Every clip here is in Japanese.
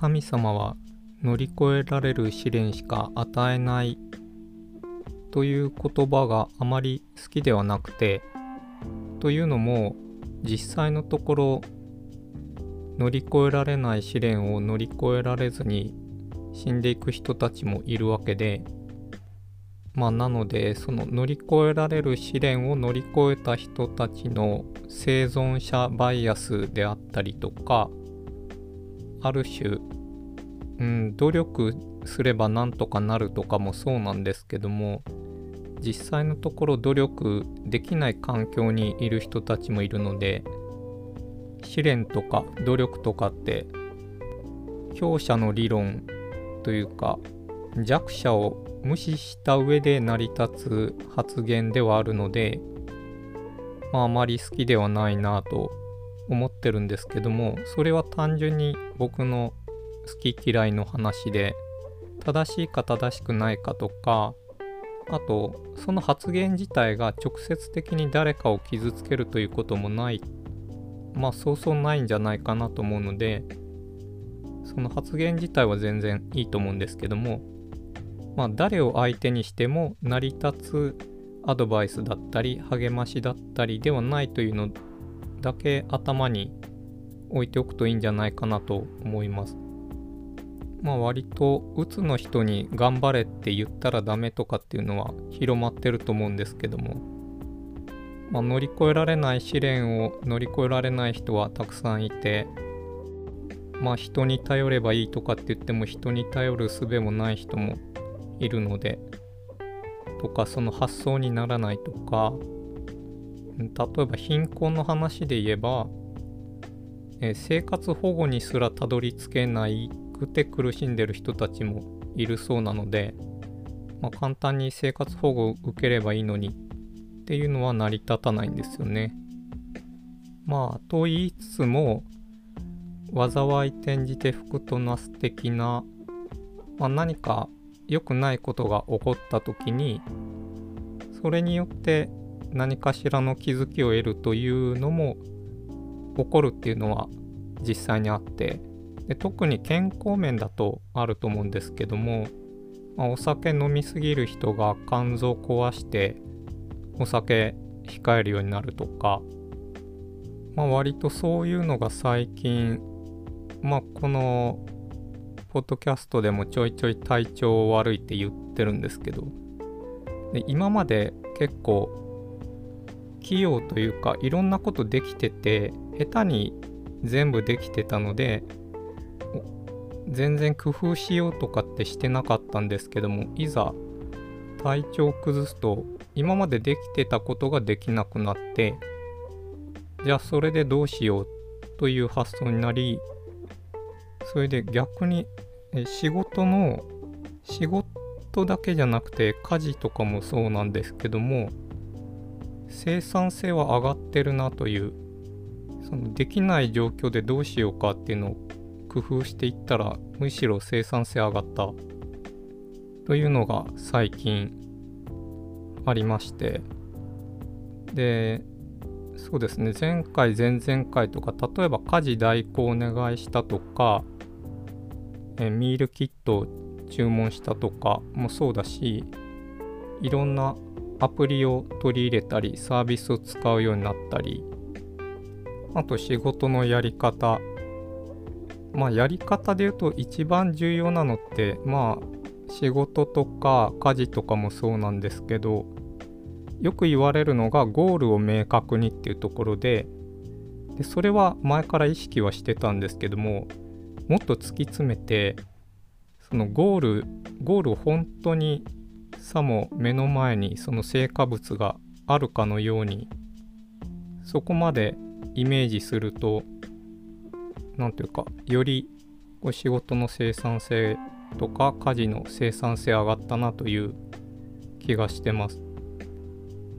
神様は乗り越えられる試練しか与えないという言葉があまり好きではなくてというのも実際のところ乗り越えられない試練を乗り越えられずに死んでいく人たちもいるわけでまあなのでその乗り越えられる試練を乗り越えた人たちの生存者バイアスであったりとかある種、うん、努力すればなんとかなるとかもそうなんですけども実際のところ努力できない環境にいる人たちもいるので試練とか努力とかって強者の理論というか弱者を無視した上で成り立つ発言ではあるので、まあ、あまり好きではないなと思ってるんですけどもそれは単純に僕の好き嫌いの話で正しいか正しくないかとかあとその発言自体が直接的に誰かを傷つけるということもないまあそうそうないんじゃないかなと思うのでその発言自体は全然いいと思うんですけどもまあ誰を相手にしても成り立つアドバイスだったり励ましだったりではないというのだけ頭に置いておくといいんじゃないかなと思います。まあ割とうつの人に頑張れって言ったらダメとかっていうのは広まってると思うんですけども、まあ、乗り越えられない試練を乗り越えられない人はたくさんいてまあ人に頼ればいいとかって言っても人に頼る術もない人もいるのでとかその発想にならないとか例えば貧困の話で言えば、え生活保護にすらたどり着けないくて苦しんでる人たちもいるそうなので、まあ、簡単に生活保護を受ければいいのにっていうのは成り立たないんですよね。まあと言いつつも災い転じて福となす的な、まあ、何か良くないことが起こった時にそれによって何かしらの気づきを得るというのも起こるっていうのは実際にあってで特に健康面だとあると思うんですけども、まあ、お酒飲みすぎる人が肝臓壊してお酒控えるようになるとか、まあ、割とそういうのが最近、まあ、このポッドキャストでもちょいちょい体調悪いって言ってるんですけどで今まで結構器用というかいろんなことできてて下手に全部できてたので全然工夫しようとかってしてなかったんですけどもいざ体調を崩すと今までできてたことができなくなってじゃあそれでどうしようという発想になりそれで逆に仕事の仕事だけじゃなくて家事とかもそうなんですけども生産性は上がってるなというそのできない状況でどうしようかっていうのを工夫していったらむしろ生産性上がったというのが最近ありまして。でそうですね。前回前々回とか例えば家事代行お願いしたとかえミールキットを注文したとかもそうだしいろんなアプリを取り入れたりサービスを使うようになったりあと仕事のやり方。まあやり方で言うと一番重要なのってまあ仕事とか家事とかもそうなんですけどよく言われるのがゴールを明確にっていうところででそれは前から意識はしてたんですけどももっと突き詰めてそのゴールゴールを本当にさも目の前にその成果物があるかのようにそこまでイメージすると何ていうかよりこう仕事の生産性とか家事の生産性上がったなという気がしてます。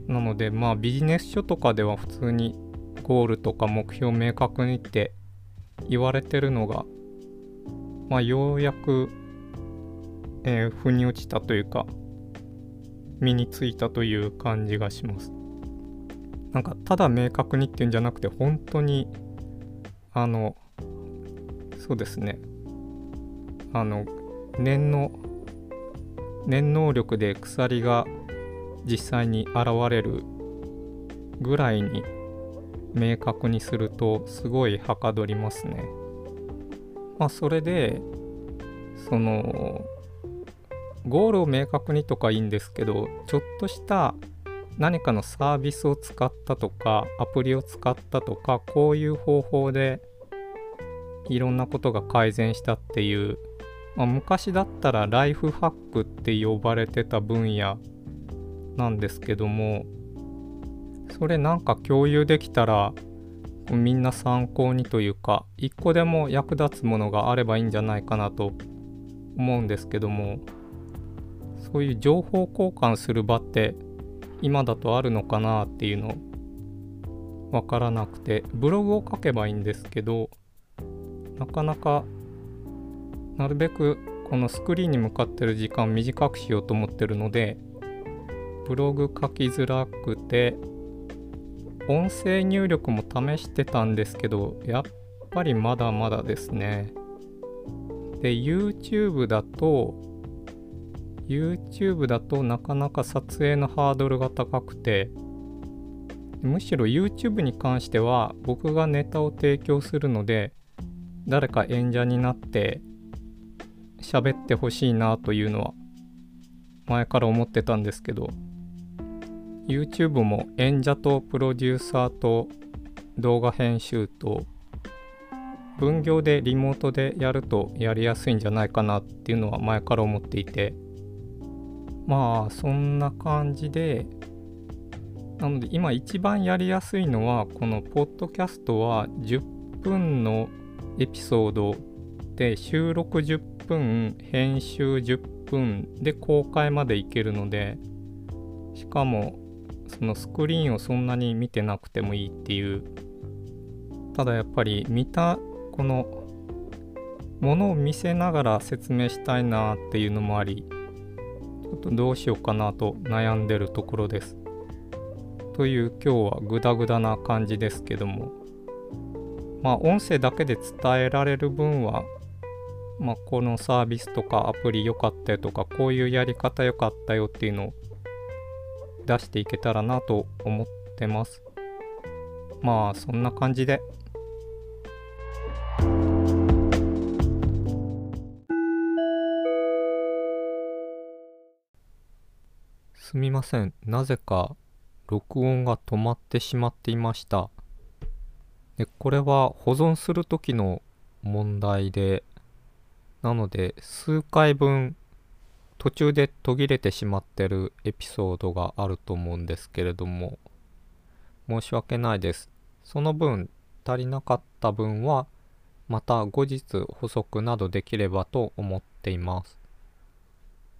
なのでまあビジネス書とかでは普通にゴールとか目標を明確にって言われてるのがまあようやく、えー、腑に落ちたというか身についたという感じがします。なんかただ明確にっていうんじゃなくて本当にあのそうですねあの念の念能力で鎖が実際に現れるぐらいに明確にするとすごいはかどりますね。まあそれでそのゴールを明確にとかいいんですけどちょっとした何かのサービスを使ったとかアプリを使ったとかこういう方法でいろんなことが改善したっていう、まあ、昔だったらライフハックって呼ばれてた分野なんですけどもそれなんか共有できたらみんな参考にというか一個でも役立つものがあればいいんじゃないかなと思うんですけどもそういう情報交換する場って今だとあるのかなっていうのわからなくてブログを書けばいいんですけどなかなかなるべくこのスクリーンに向かってる時間短くしようと思ってるのでブログ書きづらくて音声入力も試してたんですけどやっぱりまだまだですね。で YouTube だと YouTube だとなかなか撮影のハードルが高くてむしろ YouTube に関しては僕がネタを提供するので誰か演者になって喋ってほしいなというのは前から思ってたんですけど YouTube も演者とプロデューサーと動画編集と分業でリモートでやるとやりやすいんじゃないかなっていうのは前から思っていてまあそんな感じでなので今一番やりやすいのはこのポッドキャストは10分のエピソードで収録10分編集10分で公開までいけるのでしかもそのスクリーンをそんなに見てなくてもいいっていう。ただやっぱり見たこのものを見せながら説明したいなっていうのもありちょっとどうしようかなと悩んでるところですという今日はグダグダな感じですけどもまあ音声だけで伝えられる分はまあ、このサービスとかアプリ良かったよとかこういうやり方良かったよっていうのを出していけたらなと思ってます。まあそんな感じで。すみません。なぜか録音が止まってしまっていました。でこれは保存する時の問題で、なので数回分途中で途切れてしまってるエピソードがあると思うんですけれども申し訳ないですその分足りなかった分はまた後日補足などできればと思っています